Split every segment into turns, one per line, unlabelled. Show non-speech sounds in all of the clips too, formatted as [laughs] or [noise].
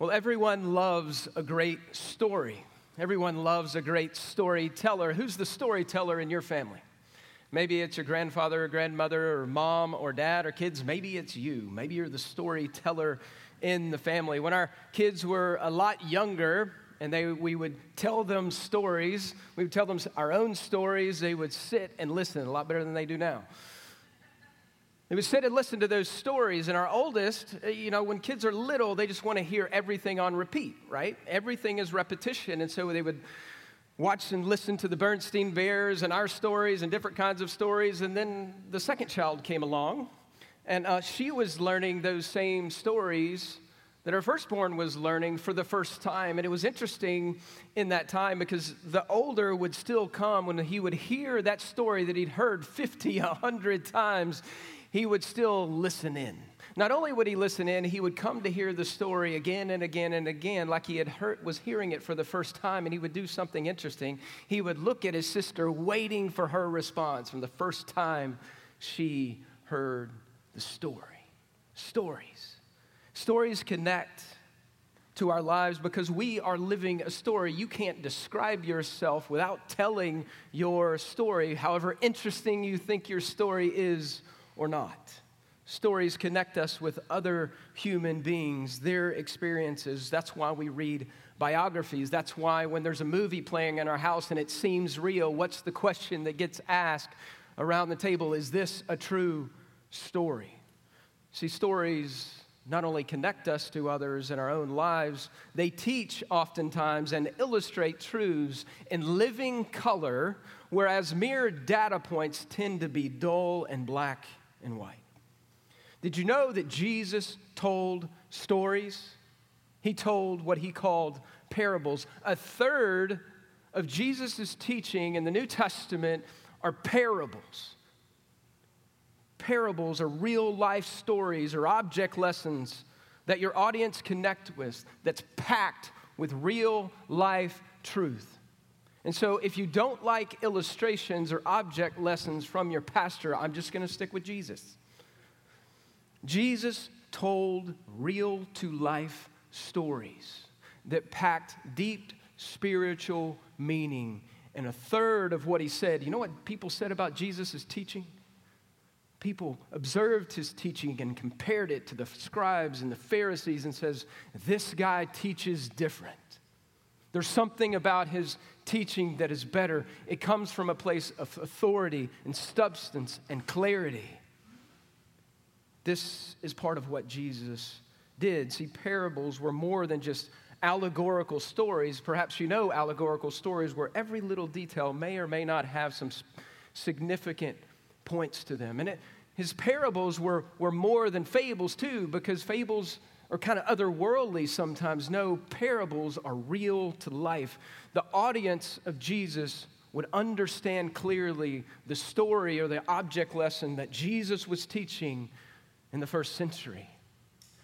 Well, everyone loves a great story. Everyone loves a great storyteller. Who's the storyteller in your family? Maybe it's your grandfather or grandmother or mom or dad or kids. Maybe it's you. Maybe you're the storyteller in the family. When our kids were a lot younger, and they, we would tell them stories. We would tell them our own stories. They would sit and listen a lot better than they do now. They would sit and listen to those stories. And our oldest, uh, you know, when kids are little, they just want to hear everything on repeat, right? Everything is repetition. And so they would watch and listen to the Berenstain Bears and our stories and different kinds of stories. And then the second child came along, and uh, she was learning those same stories that her firstborn was learning for the first time. And it was interesting in that time because the older would still come when he would hear that story that he'd heard 50, 100 times he would still listen in. Not only would he listen in, he would come to hear the story again and again and again, like he had heard, was hearing it for the first time, and he would do something interesting. He would look at his sister, waiting for her response from the first time she heard the story. Stories. Stories connect to our lives because we are living a story. You can't describe yourself without telling your story, however interesting you think your story is or not. Stories connect us with other human beings, their experiences. That's why we read biographies. That's why when there's a movie playing in our house and it seems real, what's the question that gets asked around the table? Is this a true story? See, stories not only connect us to others in our own lives, they teach oftentimes and illustrate truths in living color, whereas mere data points tend to be dull and black and white. Did you know that Jesus told stories? He told what he called parables. A third of Jesus' teaching in the New Testament are parables. Parables are real life stories or object lessons that your audience connect with that's packed with real life truth. And so, if you don't like illustrations or object lessons from your pastor, I'm just going to stick with Jesus. Jesus told real to life stories that packed deep spiritual meaning. And a third of what he said, you know what people said about Jesus' teaching? People observed his teaching and compared it to the scribes and the Pharisees and says, this guy teaches different. There's something about his teaching that is better. It comes from a place of authority and substance and clarity. This is part of what Jesus did. See, parables were more than just allegorical stories. Perhaps you know allegorical stories where every little detail may or may not have some significant points to them. And it, his parables were, were more than fables, too, because fables or kind of otherworldly sometimes. No, parables are real to life. The audience of Jesus would understand clearly the story or the object lesson that Jesus was teaching in the first century.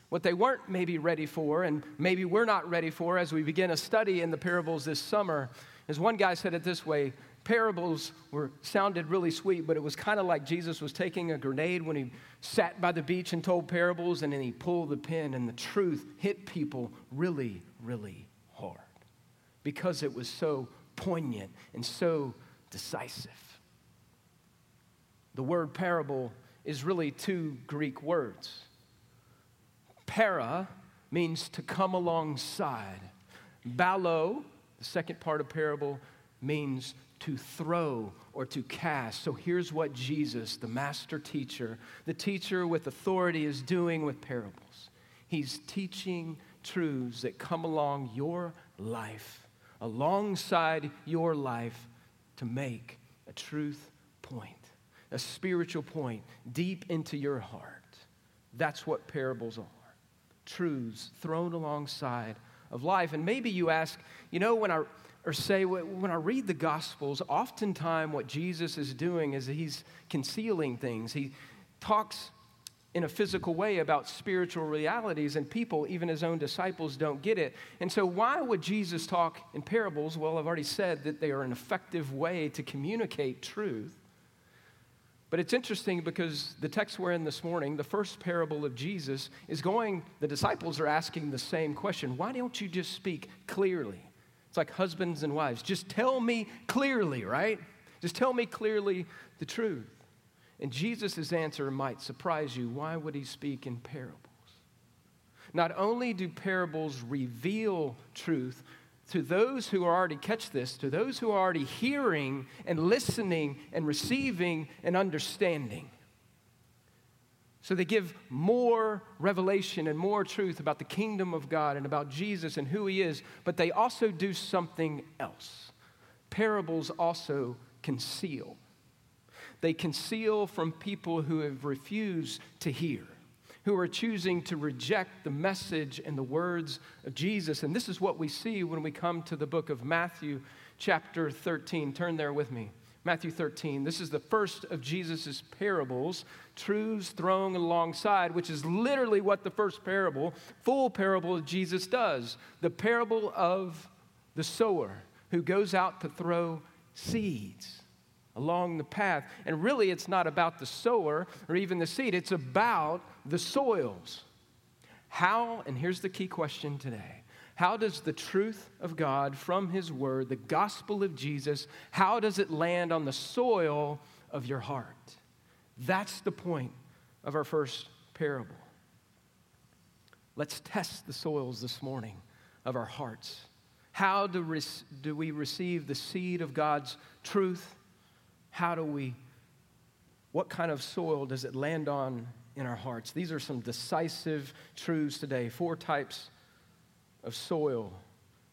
What they weren't maybe ready for, and maybe we're not ready for as we begin a study in the parables this summer, is one guy said it this way parables were sounded really sweet, but it was kind of like Jesus was taking a grenade when he sat by the beach and told parables, and then he pulled the pin, and the truth hit people really, really hard because it was so poignant and so decisive. The word parable is really two Greek words. Para means to come alongside. Balo, the second part of parable, means to throw or to cast. So here's what Jesus, the master teacher, the teacher with authority, is doing with parables. He's teaching truths that come along your life, alongside your life, to make a truth point, a spiritual point deep into your heart. That's what parables are truths thrown alongside of life. And maybe you ask, you know, when I or say, when I read the Gospels, oftentimes what Jesus is doing is he's concealing things. He talks in a physical way about spiritual realities, and people, even his own disciples, don't get it. And so, why would Jesus talk in parables? Well, I've already said that they are an effective way to communicate truth. But it's interesting because the text we're in this morning, the first parable of Jesus, is going, the disciples are asking the same question Why don't you just speak clearly? It's like husbands and wives. Just tell me clearly, right? Just tell me clearly the truth. And Jesus' answer might surprise you. Why would he speak in parables? Not only do parables reveal truth, to those who are already catch this, to those who are already hearing and listening and receiving and understanding. So they give more revelation and more truth about the kingdom of God and about Jesus and who he is, but they also do something else. Parables also conceal. They conceal from people who have refused to hear who are choosing to reject the message and the words of Jesus. And this is what we see when we come to the book of Matthew, chapter 13. Turn there with me. Matthew 13. This is the first of Jesus' parables, truths thrown alongside, which is literally what the first parable, full parable of Jesus does. The parable of the sower who goes out to throw seeds along the path. And really, it's not about the sower or even the seed, it's about the soils. How, and here's the key question today how does the truth of God from His Word, the gospel of Jesus, how does it land on the soil of your heart? That's the point of our first parable. Let's test the soils this morning of our hearts. How do, re- do we receive the seed of God's truth how do we, what kind of soil does it land on in our hearts? These are some decisive truths today. Four types of soil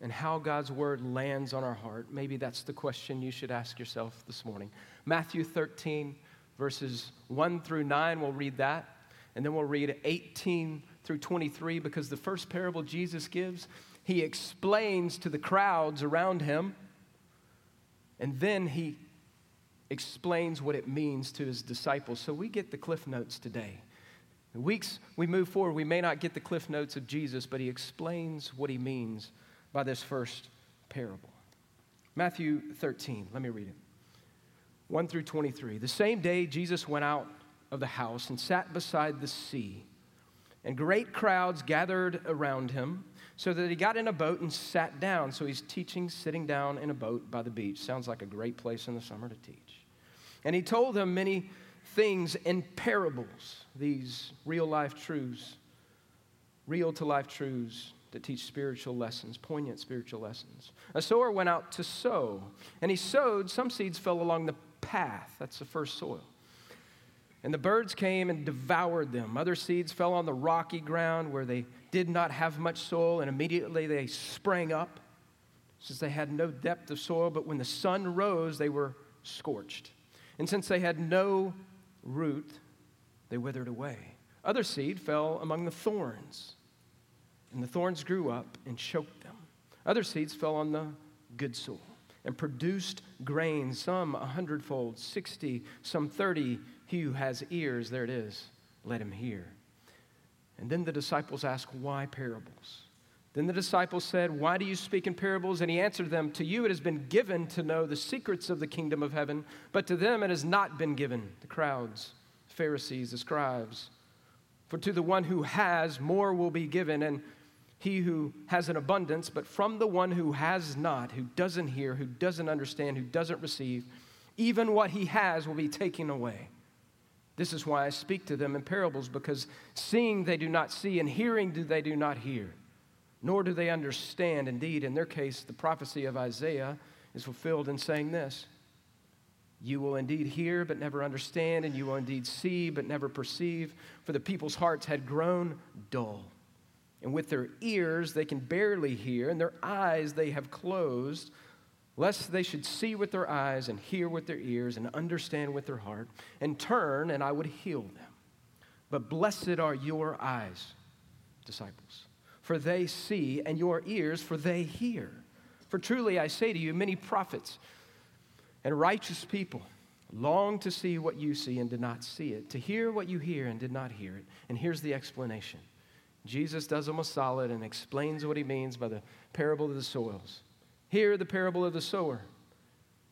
and how God's word lands on our heart. Maybe that's the question you should ask yourself this morning. Matthew 13, verses 1 through 9, we'll read that. And then we'll read 18 through 23 because the first parable Jesus gives, he explains to the crowds around him. And then he explains what it means to his disciples. So we get the cliff notes today. The weeks we move forward, we may not get the cliff notes of Jesus, but he explains what he means by this first parable. Matthew 13, let me read it. 1 through 23. The same day, Jesus went out of the house and sat beside the sea, and great crowds gathered around him so that he got in a boat and sat down. So he's teaching sitting down in a boat by the beach. Sounds like a great place in the summer to teach. And he told them many things in parables, these real life truths, real to life truths that teach spiritual lessons, poignant spiritual lessons. A sower went out to sow, and he sowed. Some seeds fell along the path. That's the first soil. And the birds came and devoured them. Other seeds fell on the rocky ground where they did not have much soil, and immediately they sprang up, since they had no depth of soil. But when the sun rose, they were scorched. And since they had no root, they withered away. Other seed fell among the thorns, and the thorns grew up and choked them. Other seeds fell on the good soil and produced grain, some a hundredfold, sixty, some thirty. He who has ears, there it is, let him hear. And then the disciples ask, Why parables? Then the disciples said, Why do you speak in parables? And he answered them, To you it has been given to know the secrets of the kingdom of heaven, but to them it has not been given, the crowds, the Pharisees, the scribes. For to the one who has, more will be given, and he who has an abundance, but from the one who has not, who doesn't hear, who doesn't understand, who doesn't receive, even what he has will be taken away. This is why I speak to them in parables, because seeing they do not see, and hearing do they do not hear nor do they understand. Indeed, in their case, the prophecy of Isaiah is fulfilled in saying this You will indeed hear, but never understand, and you will indeed see, but never perceive, for the people's hearts had grown dull. And with their ears they can barely hear, and their eyes they have closed, lest they should see with their eyes, and hear with their ears, and understand with their heart, and turn, and I would heal them. But blessed are your eyes, disciples for they see, and your ears, for they hear. For truly I say to you, many prophets and righteous people long to see what you see and did not see it, to hear what you hear and did not hear it. And here's the explanation Jesus does them a solid and explains what he means by the parable of the soils. Hear the parable of the sower.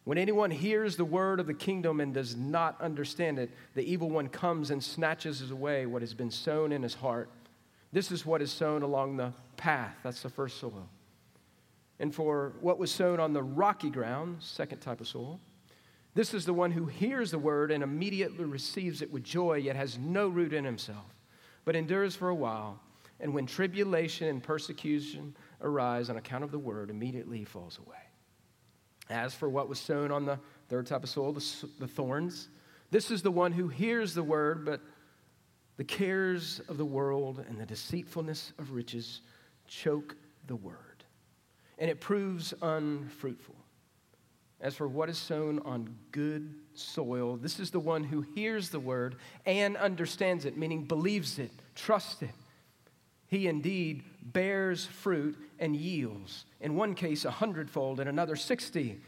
When anyone hears the word of the kingdom and does not understand it, the evil one comes and snatches away what has been sown in his heart. This is what is sown along the path. That's the first soil. And for what was sown on the rocky ground, second type of soil, this is the one who hears the word and immediately receives it with joy, yet has no root in himself, but endures for a while. And when tribulation and persecution arise on account of the word, immediately he falls away. As for what was sown on the third type of soil, the, the thorns, this is the one who hears the word, but the cares of the world and the deceitfulness of riches choke the word, and it proves unfruitful. As for what is sown on good soil, this is the one who hears the word and understands it, meaning believes it, trusts it. He indeed bears fruit and yields. In one case, a hundredfold, in another, 60,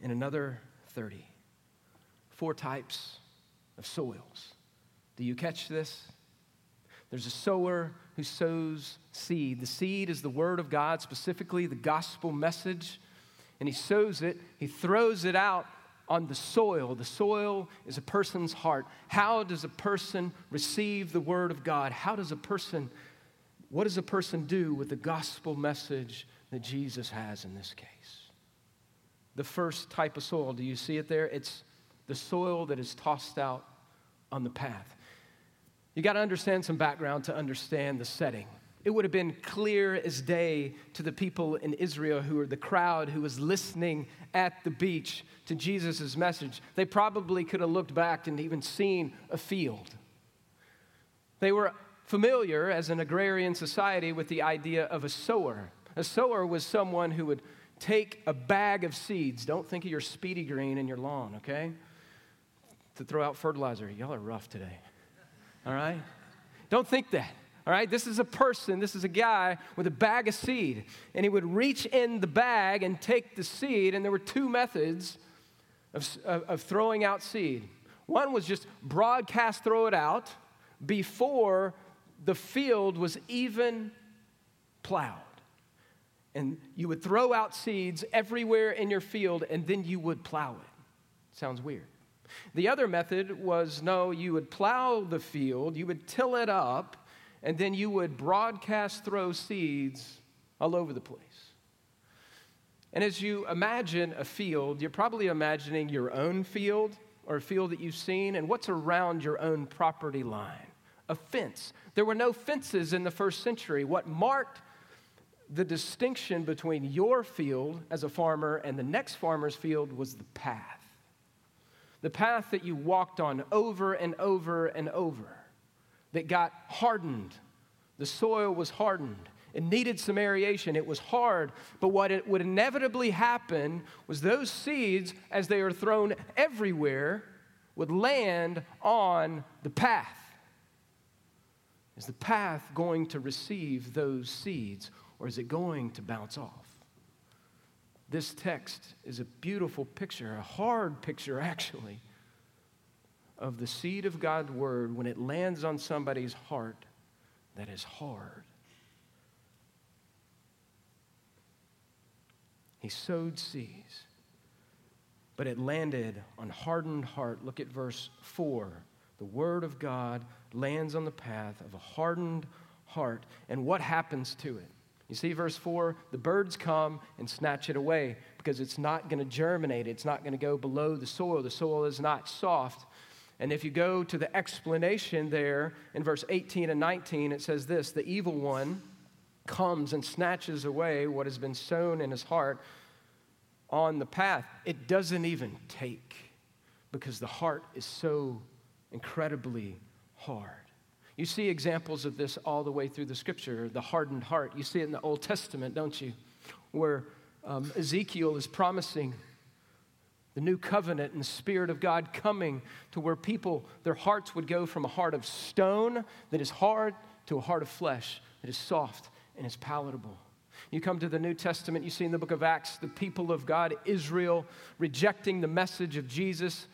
in another, 30. Four types of soils. Do you catch this? There's a sower who sows seed. The seed is the word of God, specifically the gospel message. And he sows it, he throws it out on the soil. The soil is a person's heart. How does a person receive the word of God? How does a person what does a person do with the gospel message that Jesus has in this case? The first type of soil, do you see it there? It's the soil that is tossed out on the path. You got to understand some background to understand the setting. It would have been clear as day to the people in Israel who were the crowd who was listening at the beach to Jesus' message. They probably could have looked back and even seen a field. They were familiar as an agrarian society with the idea of a sower. A sower was someone who would take a bag of seeds. Don't think of your speedy green in your lawn, okay? To throw out fertilizer. Y'all are rough today. All right? Don't think that. All right, this is a person, this is a guy with a bag of seed. And he would reach in the bag and take the seed. And there were two methods of, of, of throwing out seed. One was just broadcast throw it out before the field was even plowed. And you would throw out seeds everywhere in your field, and then you would plow it. Sounds weird. The other method was no, you would plow the field, you would till it up, and then you would broadcast throw seeds all over the place. And as you imagine a field, you're probably imagining your own field or a field that you've seen and what's around your own property line a fence. There were no fences in the first century. What marked the distinction between your field as a farmer and the next farmer's field was the path. The path that you walked on over and over and over, that got hardened. The soil was hardened. It needed some aeration. It was hard. But what it would inevitably happen was those seeds, as they are thrown everywhere, would land on the path. Is the path going to receive those seeds or is it going to bounce off? This text is a beautiful picture, a hard picture [laughs] actually, of the seed of God's word when it lands on somebody's heart that is hard. He sowed seeds, but it landed on hardened heart. Look at verse 4. The word of God lands on the path of a hardened heart. And what happens to it? You see, verse 4 the birds come and snatch it away because it's not going to germinate. It's not going to go below the soil. The soil is not soft. And if you go to the explanation there in verse 18 and 19, it says this The evil one comes and snatches away what has been sown in his heart on the path. It doesn't even take because the heart is so incredibly hard. You see examples of this all the way through the scripture, the hardened heart. You see it in the Old Testament, don't you? Where um, Ezekiel is promising the new covenant and the Spirit of God coming to where people, their hearts would go from a heart of stone that is hard to a heart of flesh that is soft and is palatable. You come to the New Testament, you see in the book of Acts the people of God, Israel, rejecting the message of Jesus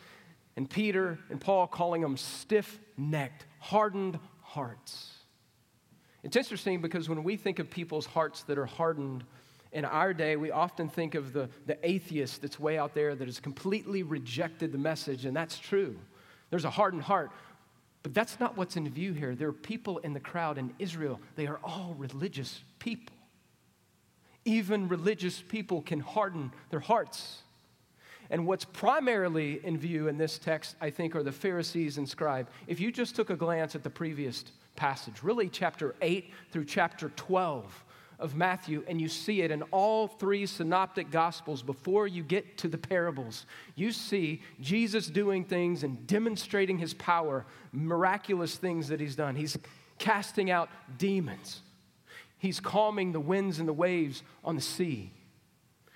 and Peter and Paul calling them stiff necked, hardened hearts. It's interesting because when we think of people's hearts that are hardened, In our day, we often think of the, the atheist that's way out there that has completely rejected the message, and that's true. There's a hardened heart. But that's not what's in view here. There are people in the crowd in Israel, they are all religious people. Even religious people can harden their hearts. And what's primarily in view in this text, I think, are the Pharisees and scribe. If you just took a glance at the previous passage, really chapter 8 through chapter 12, of Matthew, and you see it in all three synoptic gospels before you get to the parables. You see Jesus doing things and demonstrating his power, miraculous things that he's done. He's casting out demons, he's calming the winds and the waves on the sea,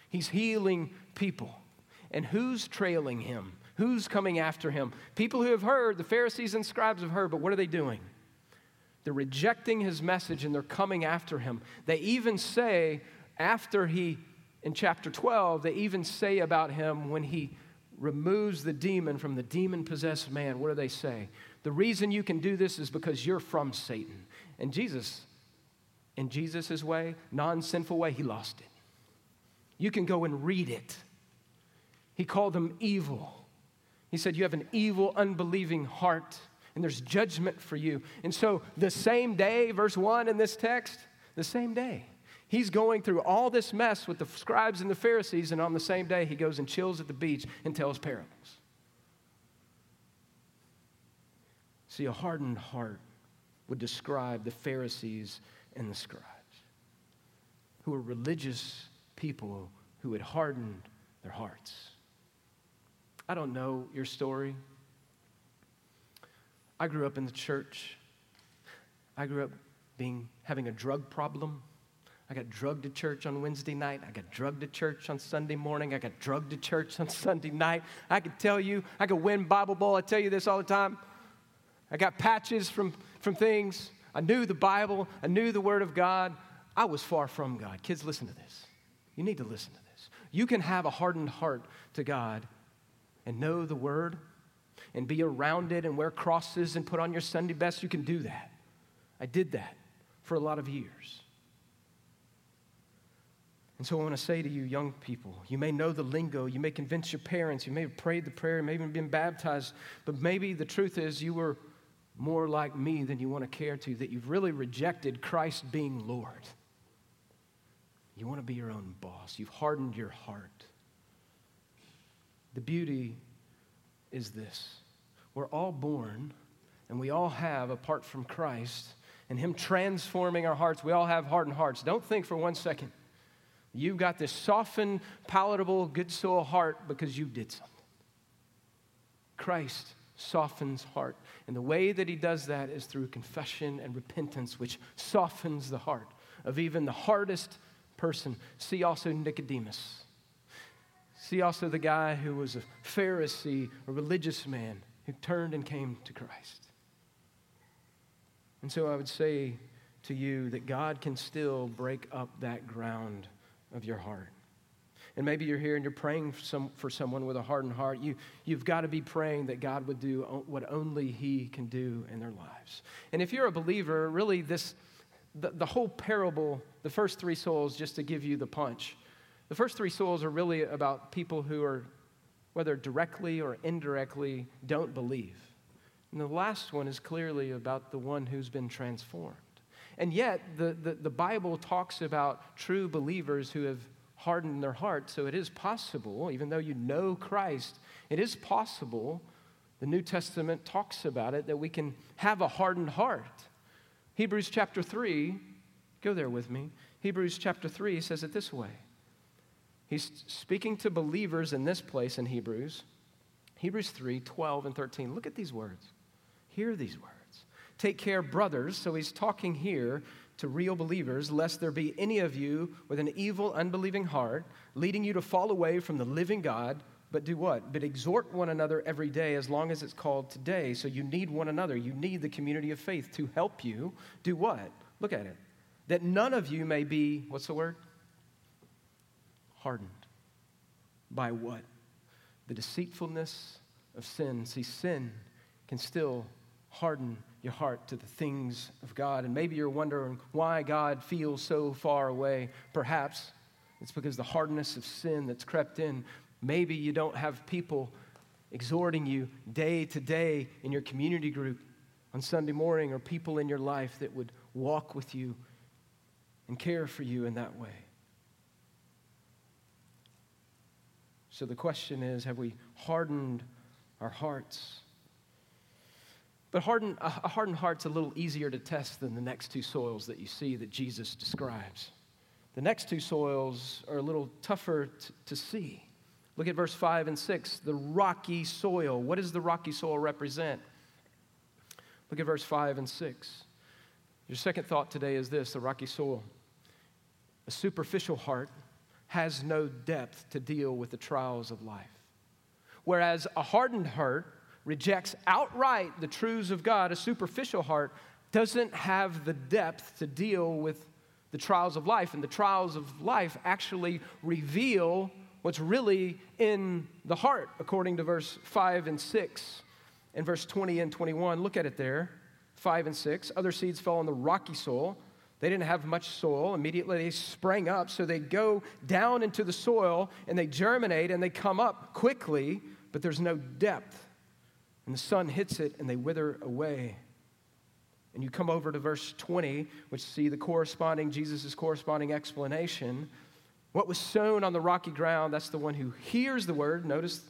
he's healing people. And who's trailing him? Who's coming after him? People who have heard, the Pharisees and scribes have heard, but what are they doing? They're rejecting his message and they're coming after him. They even say, after he, in chapter 12, they even say about him when he removes the demon from the demon possessed man, what do they say? The reason you can do this is because you're from Satan. And Jesus, in Jesus' way, non sinful way, he lost it. You can go and read it. He called them evil. He said, You have an evil, unbelieving heart and there's judgment for you. And so, the same day, verse 1 in this text, the same day, he's going through all this mess with the scribes and the Pharisees, and on the same day, he goes and chills at the beach and tells parables. See, a hardened heart would describe the Pharisees and the scribes, who were religious people who had hardened their hearts. I don't know your story. I grew up in the church. I grew up being having a drug problem. I got drugged to church on Wednesday night. I got drugged to church on Sunday morning. I got drugged to church on [laughs] Sunday night. I could tell you, I could win Bible Bowl. I tell you this all the time. I got patches from, from things. I knew the Bible. I knew the Word of God. I was far from God. Kids, listen to this. You need to listen to this. You can have a hardened heart to God and know the Word and be around it and wear crosses and put on your Sunday best, you can do that. I did that for a lot of years. And so I want to say to you, young people, you may know the lingo, you may convince your parents, you may have prayed the prayer, you may even been baptized, but maybe the truth is you were more like me than you want to care to, that you've really rejected Christ being Lord. You want to be your own boss. You've hardened your heart. The beauty is this we're all born and we all have, apart from Christ and Him transforming our hearts, we all have hardened hearts. Don't think for one second you've got this softened, palatable, good soul heart because you did something. Christ softens heart. And the way that He does that is through confession and repentance, which softens the heart of even the hardest person. See also Nicodemus. See also the guy who was a Pharisee, a religious man who turned and came to Christ. And so I would say to you that God can still break up that ground of your heart. And maybe you're here and you're praying for, some, for someone with a hardened heart. You, you've got to be praying that God would do what only He can do in their lives. And if you're a believer, really, this, the, the whole parable, the first three souls, just to give you the punch, the first three souls are really about people who are whether directly or indirectly, don't believe. And the last one is clearly about the one who's been transformed. And yet, the, the, the, Bible talks about true believers who have hardened their heart. So it is possible, even though you know Christ, it is possible, the New Testament talks about it, that we can have a hardened heart. Hebrews chapter 3, go there with me. Hebrews chapter 3 says it this way He's speaking to believers in this place in Hebrews. Hebrews 3 12 and 13. Look at these words. Hear these words. Take care, brothers. So he's talking here to real believers, lest there be any of you with an evil, unbelieving heart, leading you to fall away from the living God. But do what? But exhort one another every day as long as it's called today. So you need one another. You need the community of faith to help you. Do what? Look at it. That none of you may be, what's the word? Hardened. By what? The deceitfulness of sin. See, sin can still harden your heart to the things of God. And maybe you're wondering why God feels so far away. Perhaps It's because the hardness of sin that's crept in. Maybe you don't have people exhorting you day to day in your community group on Sunday morning or people in your life that would walk with you and care for you in that way. So the question is have we hardened our hearts? But hardened, a hardened heart's a little easier to test than the next two soils that you see that Jesus describes. The next two soils are a little tougher t- to see. Look at verse 5 and 6. The rocky soil. What does the rocky soil represent? Look at verse 5 and 6. Your second thought today is this the rocky soil. A superficial heart has no depth to deal with the trials of life. Whereas a hardened heart rejects outright the truths of God, a superficial heart doesn't have the depth to deal with the trials of life. And the trials of life actually reveal what's really in the heart, according to verse 5 and 6 and verse 20 and 21. Look at it there 5 and 6. Other seeds fell on the rocky soil. They didn't have much soil. Immediately they sprang up, so they go down into the soil and they germinate and they come up quickly, but there's no depth. And the sun hits it and they wither away. And you come over to verse 20, which see the corresponding, Jesus' corresponding explanation. What was sown on the rocky ground, that's the one who hears the word, notice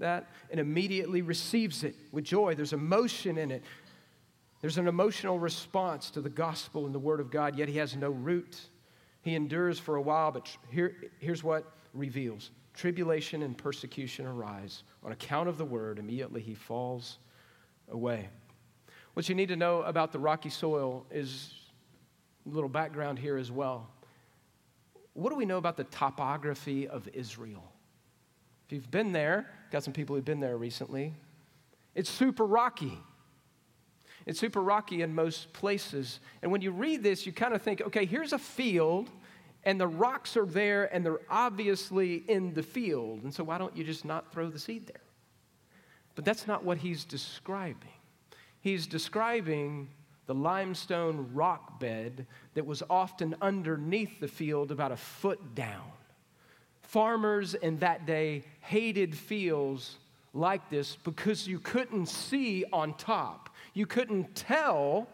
that, and immediately receives it with joy. There's emotion in it. There's an emotional response to the gospel and the word of God, yet he has no root. He endures for a while, but here, here's what reveals tribulation and persecution arise. On account of the word, immediately he falls away. What you need to know about the rocky soil is a little background here as well. What do we know about the topography of Israel? If you've been there, got some people who've been there recently, it's super rocky. It's super rocky in most places. And when you read this, you kind of think, okay, here's a field, and the rocks are there, and they're obviously in the field. And so why don't you just not throw the seed there? But that's not what he's describing he's describing the limestone rock bed that was often underneath the field about a foot down. Farmers in that day hated fields like this because you couldn't see on top. You couldn't tell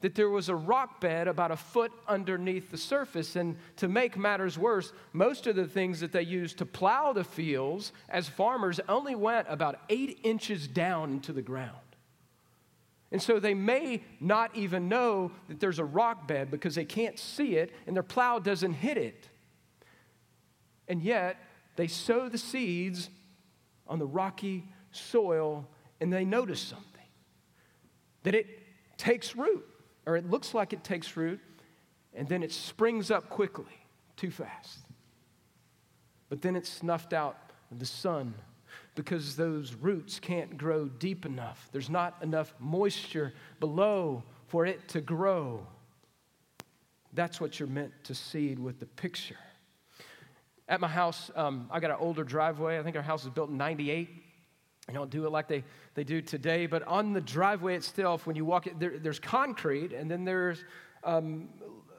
that there was a rock bed about a foot underneath the surface. And to make matters worse, most of the things that they used to plow the fields as farmers only went about eight inches down into the ground. And so they may not even know that there's a rock bed because they can't see it and their plow doesn't hit it. And yet, they sow the seeds on the rocky soil and they notice something that it takes root, or it looks like it takes root, and then it springs up quickly, too fast. But then it's snuffed out the sun because those roots can't grow deep enough. There's not enough moisture below for it to grow. That's what you're meant to seed with the picture. At my house, um, I got an older driveway. I think our house was built in 98. I don't do it like they, they do today, but on the driveway itself, when you walk it, there, there's concrete, and then there's um,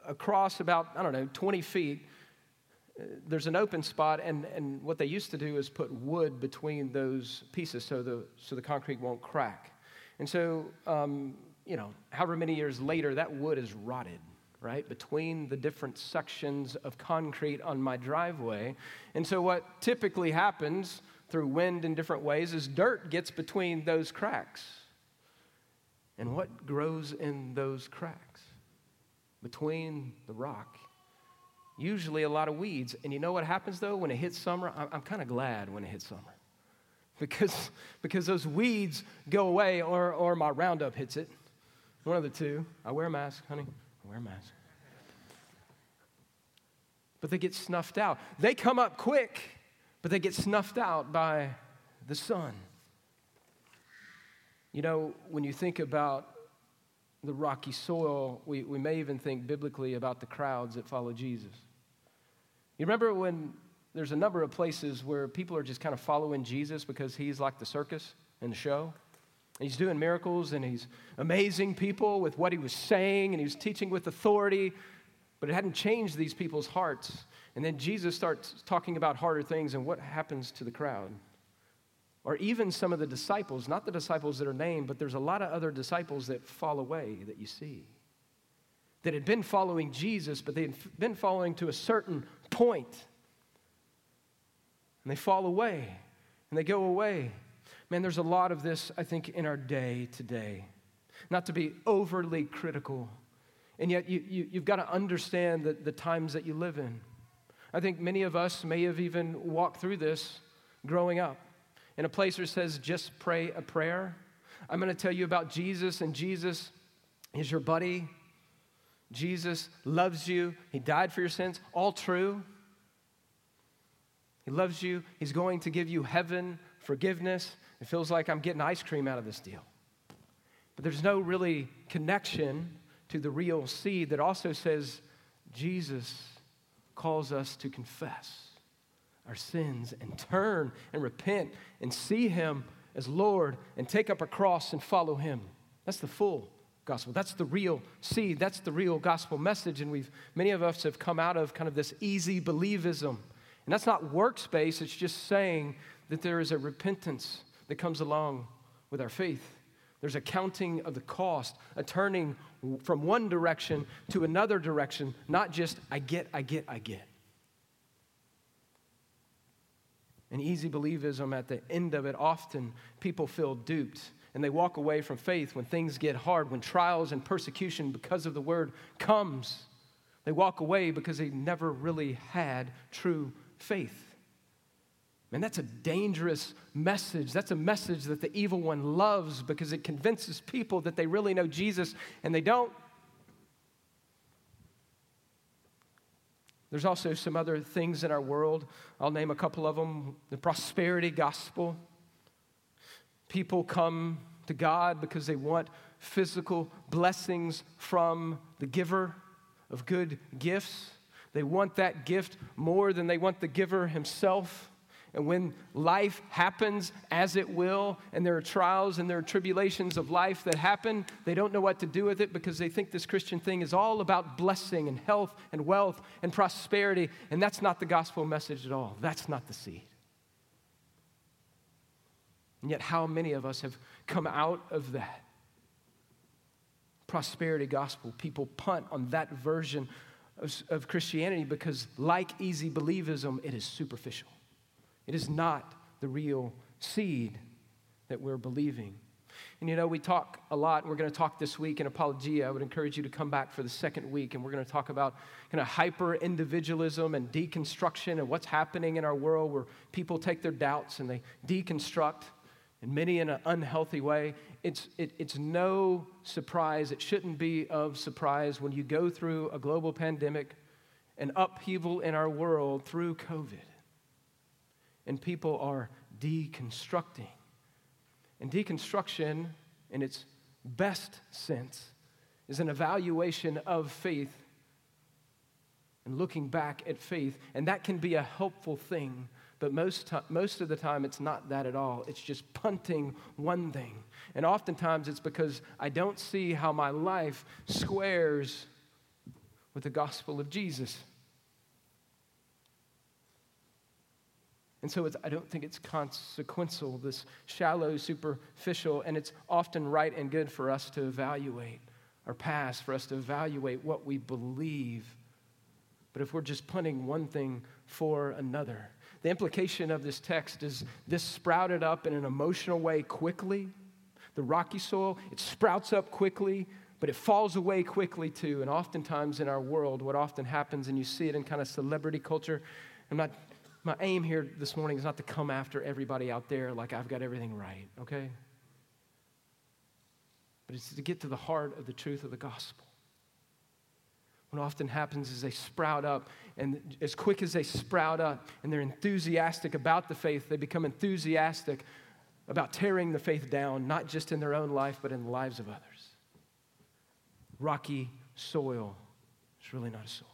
across about, I don't know, 20 feet, there's an open spot, and, and what they used to do is put wood between those pieces so the, so the concrete won't crack. And so, um, you know, however many years later, that wood is rotted, right, between the different sections of concrete on my driveway. And so, what typically happens through wind in different ways is dirt gets between those cracks. And what grows in those cracks? Between the rock usually a lot of weeds. And you know what happens though when it hits summer? I'm, I'm kind of glad when it hits summer [laughs] because, because those weeds go away or, or my Roundup hits it. One of the two. I wear a mask, honey. I wear a mask. But they get snuffed out. They come up quick, but they get snuffed out by the sun. You know, when you think about the rocky soil, we, we may even think biblically about the crowds that follow Jesus. You remember when there's a number of places where people are just kind of following Jesus because he's like the circus and the show? He's doing miracles and he's amazing people with what he was saying and he was teaching with authority. But it hadn't changed these people's hearts. And then Jesus starts talking about harder things and what happens to the crowd. Or even some of the disciples, not the disciples that are named, but there's a lot of other disciples that fall away that you see. That had been following Jesus, but they had been following to a certain point. And they fall away and they go away. Man, there's a lot of this, I think, in our day today. Not to be overly critical, and yet you, you, have got to understand the, the times that you live in. I think many of us may have even walked through this growing up in a place where it says, just pray a prayer. I'm going to tell you about Jesus, and Jesus is your buddy. Jesus loves you. He died for your sins. All true. He loves you. He's going to give you heaven, forgiveness. It feels like I'm getting ice cream out of this deal. But there's no really connection to the real seed that also says Jesus calls us to confess our sins and turn and repent and see Him as Lord and take up a cross and follow Him. That's the full gospel. That's the real seed. That's the real gospel message. And we've many of us have come out of kind of this easy believism. And that's not works-based, it's just saying that there is a repentance that comes along with our faith. There's a counting of the cost, a turning from one direction to another direction, not just I get, I get, I get. And easy believism at the end of it, often people feel duped and they walk away from faith when things get hard, when trials and persecution because of the word comes. They walk away because they never really had true faith. Man, that's a dangerous message. That's a message that the evil one loves because it convinces people that they really know Jesus and they don't. There's also some other things in our world. I'll name a couple of them the prosperity gospel. People come to God because they want physical blessings from the giver of good gifts. They want that gift more than they want the giver himself. And when life happens as it will, and there are trials and there are tribulations of life that happen, they don't know what to do with it because they think this Christian thing is all about blessing and health and wealth and prosperity. And that's not the gospel message at all. That's not the seed. And yet, how many of us have come out of that prosperity gospel? People punt on that version of, of Christianity because, like easy believism, it is superficial. It is not the real seed that we're believing. And you know, we talk a lot, and we're going to talk this week in Apologia. I would encourage you to come back for the second week, and we're going to talk about kind of hyper individualism and deconstruction and what's happening in our world where people take their doubts and they deconstruct, and many in an unhealthy way. It's, it, it's no surprise, it shouldn't be of surprise when you go through a global pandemic, an upheaval in our world through COVID and people are deconstructing. And deconstruction, in its best sense, is an evaluation of faith and looking back at faith. And that can be a helpful thing, but most, most of the time it's not that at all. It's just punting one thing. And oftentimes it's because I don't see how my life squares with the gospel of Jesus. And so I don't think it's consequential, this shallow, superficial, and it's often right and good for us to evaluate our past, for us to evaluate what we believe. But if we're just punting one thing for another, the implication of this text is this sprouted up in an emotional way quickly. The rocky soil, it sprouts up quickly, but it falls away quickly too. And oftentimes in our world, what often happens, and you see it in kind of celebrity culture, I'm not my aim here this morning is not to come after everybody out there like I've got everything right, okay? But it's to get to the heart of the truth of the gospel. What often happens is they sprout up, and as quick as they sprout up and they're enthusiastic about the faith, they become enthusiastic about tearing the faith down, not just in their own life, but in the lives of others. Rocky soil is really not a soil.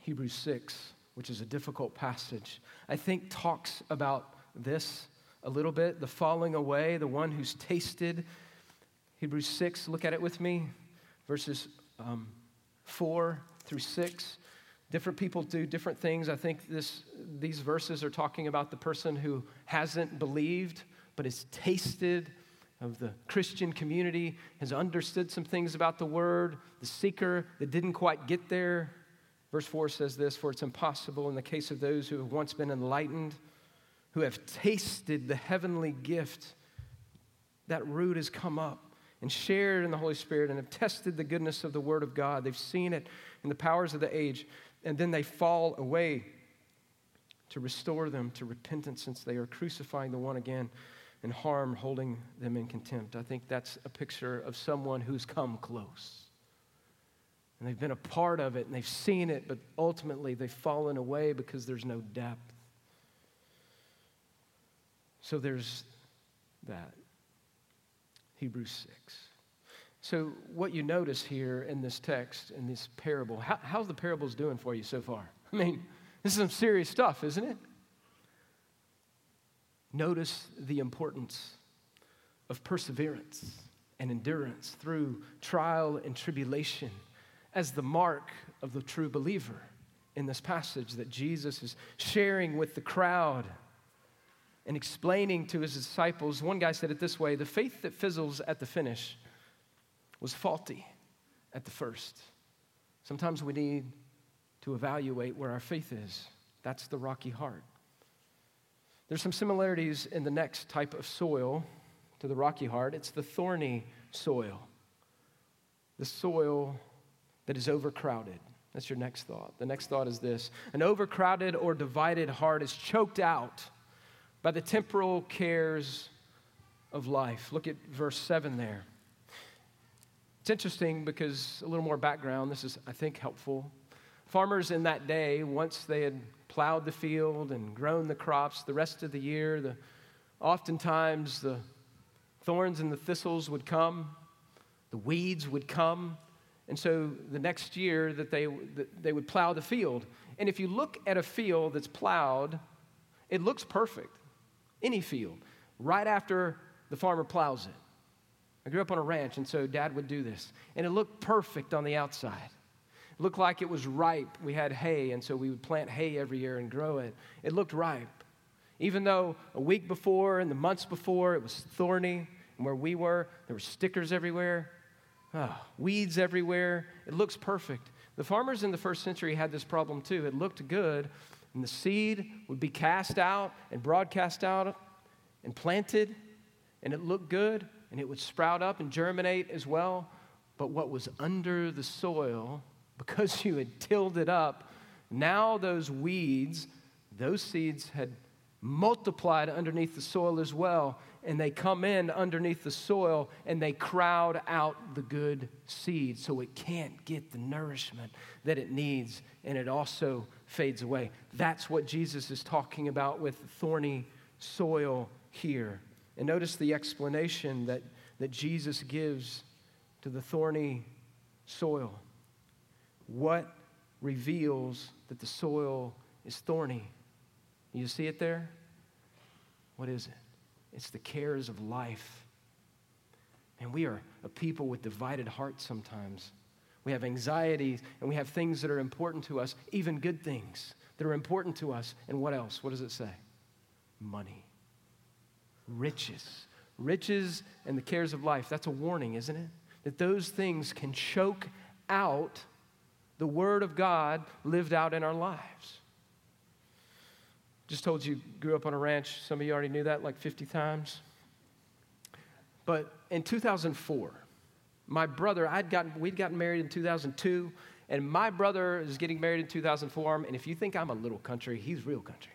Hebrews 6 which is a difficult passage, I think talks about this a little bit the falling away, the one who's tasted. Hebrews 6, look at it with me, verses um, 4 through 6. Different people do different things. I think this, these verses are talking about the person who hasn't believed but has tasted of the Christian community, has understood some things about the word, the seeker that didn't quite get there. Verse 4 says this For it's impossible in the case of those who have once been enlightened, who have tasted the heavenly gift, that root has come up and shared in the Holy Spirit and have tested the goodness of the Word of God. They've seen it in the powers of the age, and then they fall away to restore them to repentance since they are crucifying the one again and harm holding them in contempt. I think that's a picture of someone who's come close. And they've been a part of it and they've seen it, but ultimately they've fallen away because there's no depth. So there's that. Hebrews 6. So, what you notice here in this text, in this parable, how, how's the parables doing for you so far? [laughs] I mean, this is some serious stuff, isn't it? Notice the importance of perseverance and endurance through trial and tribulation as the mark of the true believer in this passage that Jesus is sharing with the crowd and explaining to his disciples. One guy said it this way the faith that fizzles at the finish was faulty at the first. Sometimes we need to evaluate where our faith is. That's the rocky heart. There's some similarities in the next type of soil to the rocky heart. It's the thorny soil, the soil that is overcrowded. That's your next thought. The next thought is this an overcrowded or divided heart is choked out by the temporal cares of life. Look at verse 7 there. It's interesting because a little more background, this is, I think, helpful. Farmers in that day, once they had plowed the field and grown the crops the rest of the year, the, oftentimes the thorns and the thistles would come, the weeds would come. And so the next year that they, that they would plow the field. And if you look at a field that's plowed, it looks perfect any field, right after the farmer plows it. I grew up on a ranch, and so dad would do this. And it looked perfect on the outside. It looked like it was ripe. We had hay, and so we would plant hay every year and grow it. It looked ripe. Even though a week before and the months before it was thorny, and where we were, there were stickers everywhere, oh, weeds everywhere. It looks perfect. The farmers in the first century had this problem too. It looked good, and the seed would be cast out and broadcast out and planted, and it looked good, and it would sprout up and germinate as well. But what was under the soil, [laughs] because you had tilled it up, now those weeds, those seeds had multiplied underneath the soil as well, and they come in underneath the soil and they crowd out the good seed so it can't get the nourishment that it needs, and it also fades away. That's what Jesus is talking about with thorny soil here. And notice the explanation that, that Jesus gives to the thorny soil. What reveals that the soil is thorny? You see it there? What is it? It's the cares of life. And we are a people with divided hearts sometimes. We have anxieties and we have things that are important to us, even good things that are important to us. And what else? What does it say? Money, riches. Riches and the cares of life. That's a warning, isn't it? That those things can choke out the Word of God lived out in our lives. Just told you, grew up on a ranch. Some of you already knew that like 50 times. But in 2004, my brother, I'd gotten, we'd gotten married in 2002, and my brother is getting married in 2004. And if you think I'm a little country, he's real country.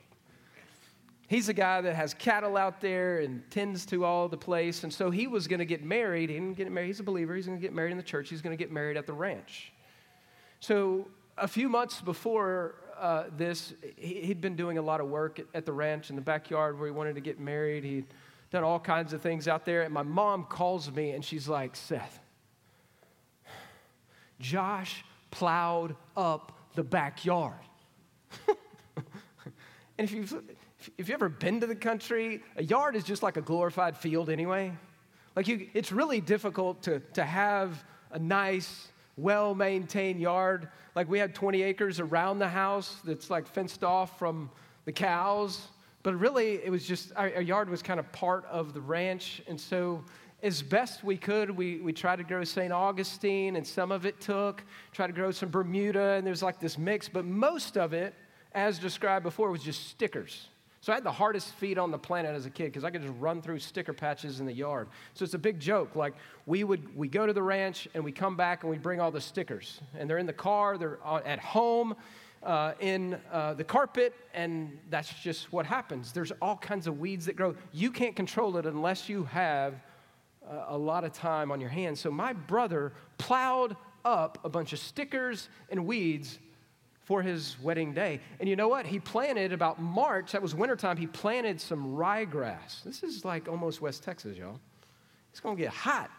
He's a guy that has cattle out there and tends to all the place. And so he was going to get married. He didn't get married. He's a believer. He's going to get married in the church. He's going to get married at the ranch. So a few months before uh, this, he'd been doing a lot of work at the ranch in the backyard where he wanted to get married. He'd done all kinds of things out there. And my mom calls me and she's like, Seth, Josh plowed up the backyard. [laughs] and if you've, if you've ever been to the country, a yard is just like a glorified field anyway. Like you, it's really difficult to, to have a nice well maintained yard. Like we had 20 acres around the house that's like fenced off from the cows. But really, it was just our, our yard was kind of part of the ranch. And so, as best we could, we, we tried to grow St. Augustine, and some of it took. Tried to grow some Bermuda, and there's like this mix. But most of it, as described before, was just stickers. So I had the hardest feet on the planet as a kid because I could just run through sticker patches in the yard. So it's a big joke. Like we would, we go to the ranch and we come back and we bring all the stickers, and they're in the car, they're at home, uh, in uh, the carpet, and that's just what happens. There's all kinds of weeds that grow. You can't control it unless you have uh, a lot of time on your hands. So my brother plowed up a bunch of stickers and weeds for his wedding day. And you know what? He planted about March, that was wintertime, he planted some ryegrass. This is like almost West Texas, y'all. It's gonna get hot.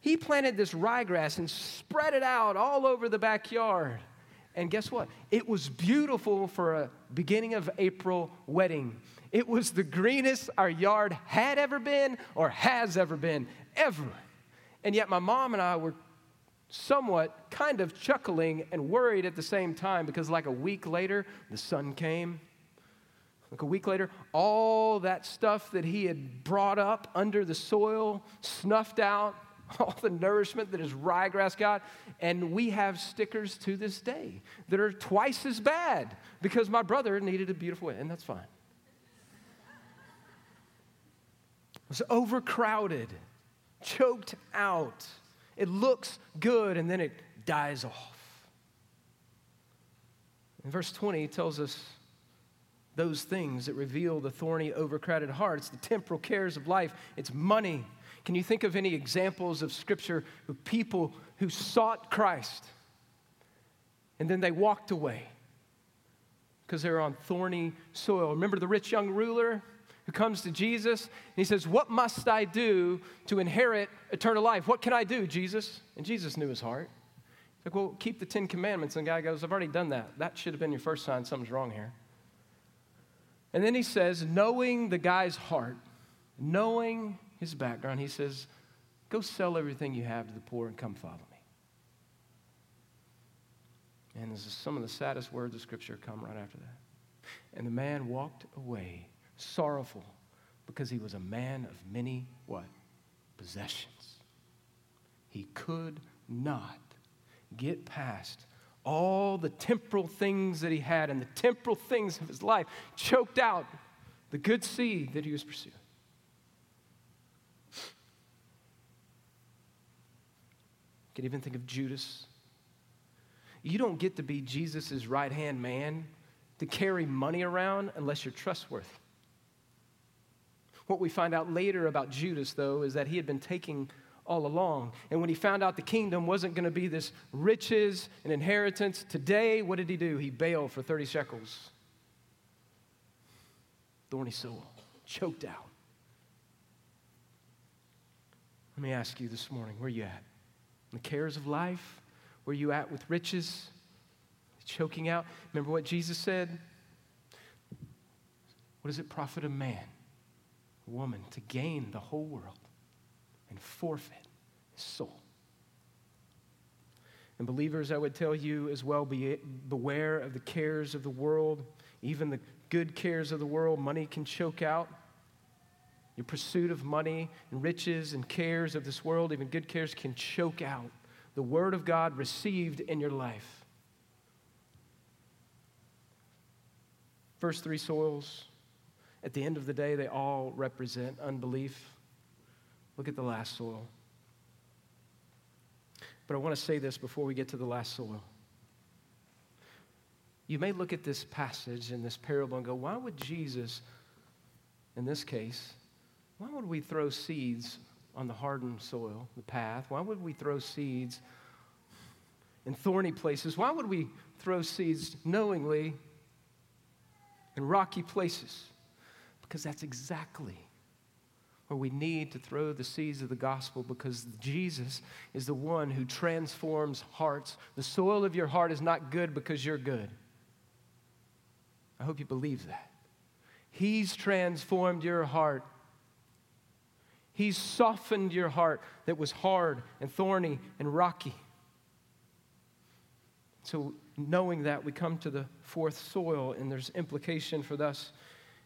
He planted this ryegrass and spread it out all over the backyard. And guess what? It was beautiful for a beginning of April wedding. It was the greenest our yard had ever been or has ever been, ever. And yet, my mom and I were somewhat kind of chuckling and worried at the same time because, like a week later, the sun came. Like a week later, all that stuff that he had brought up under the soil snuffed out, [laughs] all the nourishment that his ryegrass got. And we have stickers to this day that are twice as bad because my brother needed a beautiful and that's fine. It was overcrowded, choked out. It looks good and then it dies off. In verse 20, he tells us those things that reveal the thorny, overcrowded heart. It's the temporal cares of life, it's money. Can you think of any examples of Scripture of people who sought Christ and then they walked away because they were on thorny soil? Remember the rich young ruler? Who comes to Jesus and he says, What must I do to inherit eternal life? What can I do, Jesus? And Jesus knew his heart. He's like, Well, keep the Ten Commandments. And the guy goes, I've already done that. That should have been your first sign something's wrong here. And then he says, knowing the guy's heart, knowing his background, he says, Go sell everything you have to the poor and come follow me. And this is some of the saddest words of Scripture come right after that. And the man walked away sorrowful because he was a man of many what? Possessions. He could not get past all the temporal things that he had and the temporal things of his life choked out the good seed that he was pursuing. You can even think of Judas. You don't get to be Jesus' right hand man to carry money around unless you're trustworthy. What we find out later about Judas, though, is that he had been taking all along. And when he found out the kingdom wasn't going to be this riches and inheritance, today, what did he do? He bailed for 30 shekels. Thorny soul, choked out. Let me ask you this morning where you at? In the cares of life? Where you at with riches? Choking out? Remember what Jesus said? What does it profit a man? Woman to gain the whole world and forfeit his soul. And believers, I would tell you as well be, beware of the cares of the world, even the good cares of the world. Money can choke out. Your pursuit of money and riches and cares of this world, even good cares, can choke out the Word of God received in your life. First three soils at the end of the day, they all represent unbelief. Look at the last soil. But I want to say this before we get to the last soil. You may look at this passage in this parable and go, why would Jesus, in this case, why would we throw seeds on the hardened soil, the path? Why would we throw seeds in thorny places? Why would we throw seeds knowingly in rocky places? Because that's exactly where we need to throw the seeds of the gospel because Jesus is the one who transforms hearts. The soil of your heart is not good because you're good. I hope you believe that. He's transformed your heart. He's softened your heart that was hard and thorny and rocky. So, knowing that, we come to the fourth soil, and there's implication for us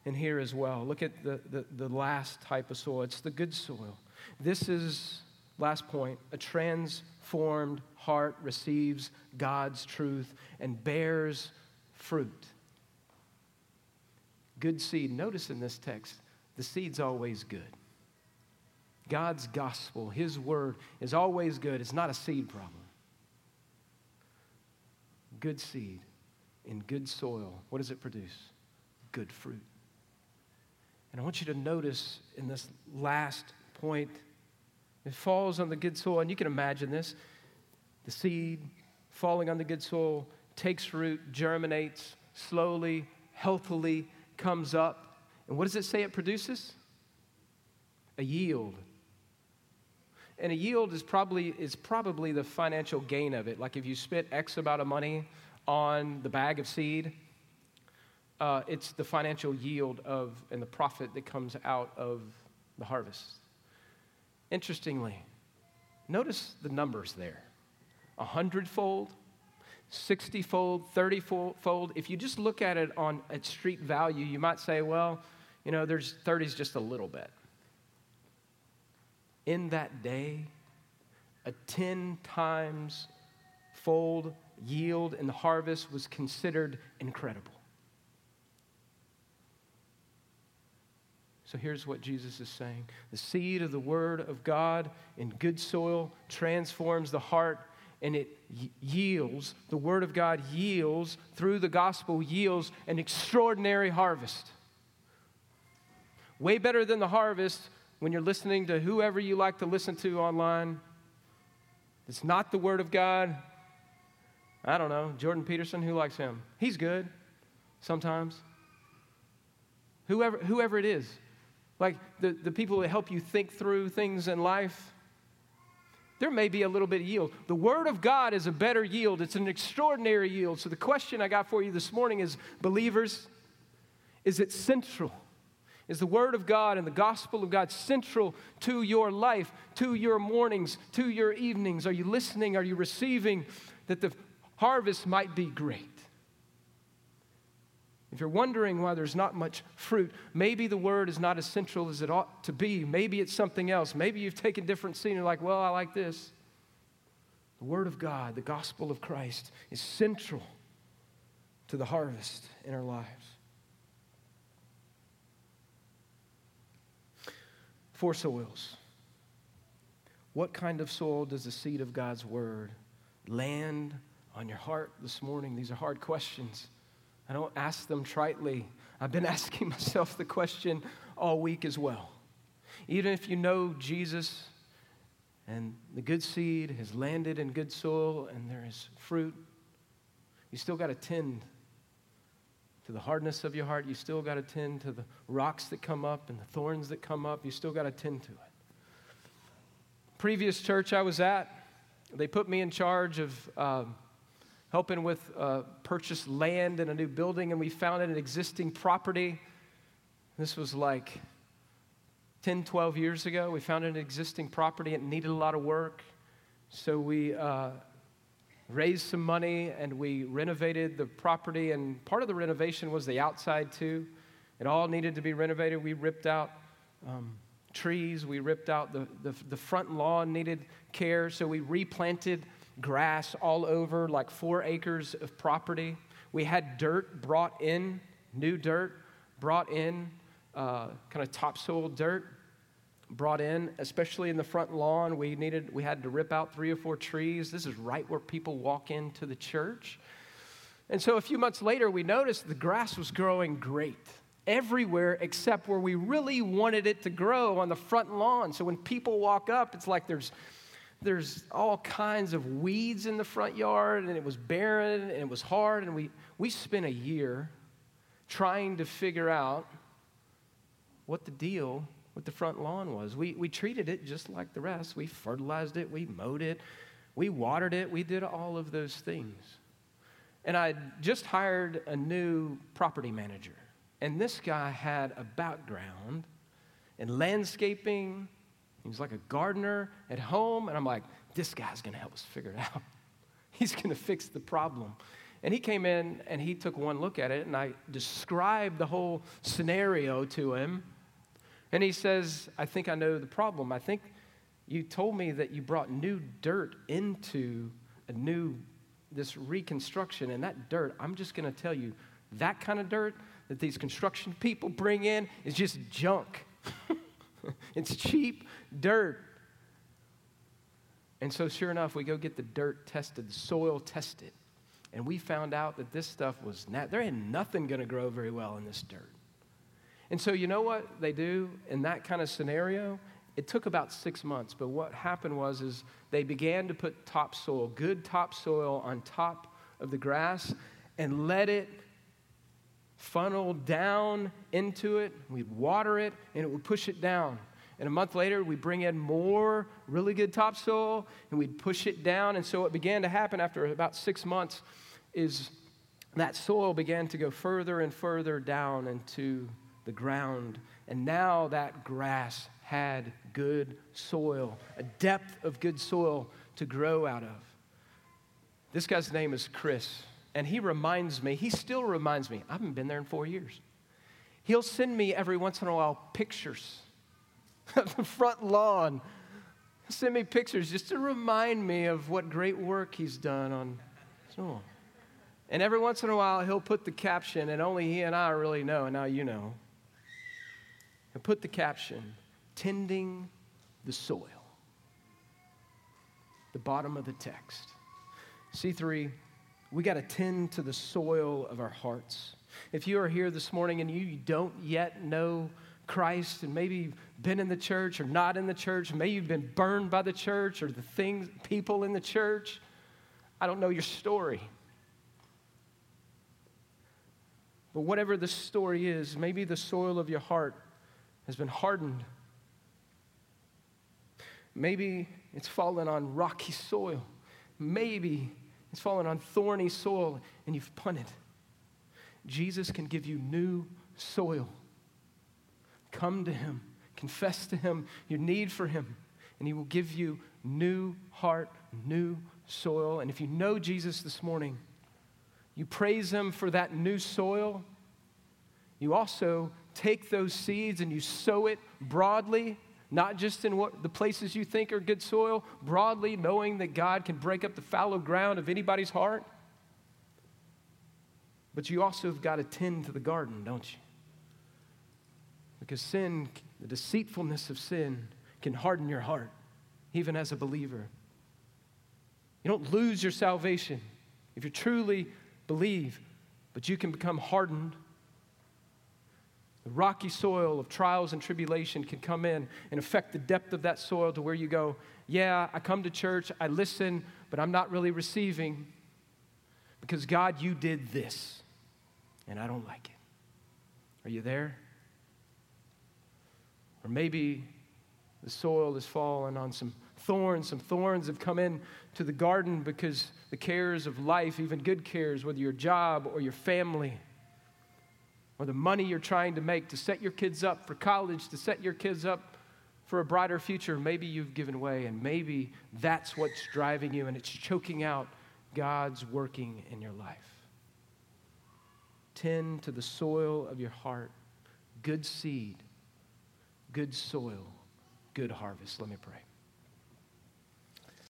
in here as well. Look at the, the, the last type of soil it's the good soil. This is, last point, a transformed heart receives God's truth and bears fruit. Good seed. Notice in this text, the seed's always good. God's gospel, His word, is always good. It's not a seed problem. Good seed in good soil, what does it produce? Good fruit. And I want you to notice in this last point, it falls on the good soil, and you can imagine this the seed falling on the good soil takes root, germinates slowly, healthily, comes up. And what does it say it produces? A yield. And a yield is probably, is probably the financial gain of it. Like if you spent X amount of money on the bag of seed, uh, it's the financial yield of and the profit that comes out of the harvest. Interestingly, notice the numbers there a hundredfold, 60 fold, 30 fold. If you just look at it on at street value, you might say, well, you know, there's 30 is just a little bit. In that day, a 10 times fold yield in the harvest was considered incredible. So here's what Jesus is saying the seed of the Word of God in good soil transforms the heart and it yields, the Word of God yields, through the gospel, yields an extraordinary harvest. Way better than the harvest when you're listening to whoever you like to listen to online. It's not the Word of God. I don't know, Jordan Peterson, who likes him? He's good sometimes. Whoever, whoever it is like the, the people that help you think through things in life, there may be a little bit of yield. The Word of God is a better yield, it's an extraordinary yield. So, the question I got for you this morning is believers, is it central? Is the Word of God and the gospel of God central to your life, to your mornings, to your evenings? Are you listening? Are you receiving that the harvest might be great? If you're wondering why there's not much fruit, maybe the word is not as central as it ought to be. Maybe it's something else. Maybe you've taken different scene and you're like, well, I like this. The word of God, the gospel of Christ, is central to the harvest in our lives. Four soils. What kind of soil does the seed of God's word land on your heart this morning? These are hard questions. I don't ask them tritely. I've been [laughs] asking myself the question all week as well. Even if you know Jesus and the good seed has landed in good soil and there is fruit, you still got to tend to the hardness of your heart. You still got to tend to the rocks that come up and the thorns that come up. You still got to tend to it. Previous church I was at, they put me in charge of. Um, helping with uh, purchase land and a new building, and we found an existing property. This was like 10, 12 years ago. We found an existing property. It needed a lot of work. So we uh, raised some money and we renovated the property. And part of the renovation was the outside, too. It all needed to be renovated. We ripped out um, trees, we ripped out the, the, the front lawn, needed care. So we replanted grass all over, like four acres of property. We had dirt brought in, new dirt brought in, uh, kind of topsoil dirt brought in, especially in the front lawn. We needed, we had to rip out three or four trees. This is right where people walk into the church. And so a few months later, we noticed the grass was growing great everywhere except where we really wanted it to grow on the front lawn. So when people walk up, it's like there's there's all kinds of weeds in the front yard, and it was barren, and it was hard, and we, we spent a year trying to figure out what the deal with the front lawn was. We, we treated it just like the rest. We fertilized it, we mowed it, we watered it, we did all of those things. And I just hired a new property manager. And this guy had a background in landscaping He was like a gardener at home. And I'm like, this guy's to help us figure it out. [laughs] He's to fix the problem. And he came in and he took one look at it, and I described the whole scenario to him. And he says, I think I know the problem. I think you told me that you brought new dirt into a new, this reconstruction. And that dirt, I'm just going to tell you, that kind of dirt that these construction people bring in is just junk. [laughs] [laughs] it's cheap dirt. And so, sure enough, we go get the dirt tested, the soil tested. And we found out that this stuff was, not, there ain't nothing going to grow very well in this dirt. And so, you know what they do in that kind of scenario? It took about six months, but what happened was is they began to put topsoil, good topsoil, on top of the grass and let it funnel down into it. We'd water it and it would push it down. And a month later, we bring in more really good topsoil and we'd push it down. And so what began to happen after about six months is that soil began to go further and further down into the ground. And now that grass had good soil, a depth of good soil to grow out of. This guy's name is Chris, and he reminds me, he still reminds me, I haven't been there in four years. He'll send me every once in a while pictures [laughs] of the front lawn. Send me pictures just to remind me of what great work he's done on. And every once in a while, he'll put the caption, and only he and I really know, and now you know. He'll put the caption, tending the soil. The bottom of the text. C3, we got to tend to the soil of our hearts. If you are here this morning and you don't yet know Christ, and maybe you've been in the church or not in the church, maybe you've been burned by the church or the things, people in the church, I don't know your story. But whatever the story is, maybe the soil of your heart has been hardened. Maybe it's fallen on rocky soil. Maybe it's fallen on thorny soil and you've punted. Jesus can give you new soil. Come to him, confess to him your need for him, and he will give you new heart, new soil. And if you know Jesus this morning, you praise Him for that new soil. You also take those seeds and you sow it broadly, not just in what the places you think are good soil, broadly, knowing that God can break up the fallow ground of anybody's heart. But you also have got to tend to the garden, don't you? Because sin, the deceitfulness of sin, can harden your heart, even as a believer. You don't lose your salvation if you truly believe, but you can become hardened. The rocky soil of trials and tribulation can come in and affect the depth of that soil to where you go, Yeah, I come to church, I listen, but I'm not really receiving because God, you did this, and I don't like it. Are you there? Or maybe the soil has fallen on some thorns. Some thorns have come in to the garden because the cares of life, even good cares, whether your job or your family, or the money you're trying to make to set your kids up for college, to set your kids up for a brighter future, maybe you've given way, and maybe that's what's driving you, and it's choking out God's working in your life. Tend to the soil of your heart, good seed, good soil, good harvest. Let me pray.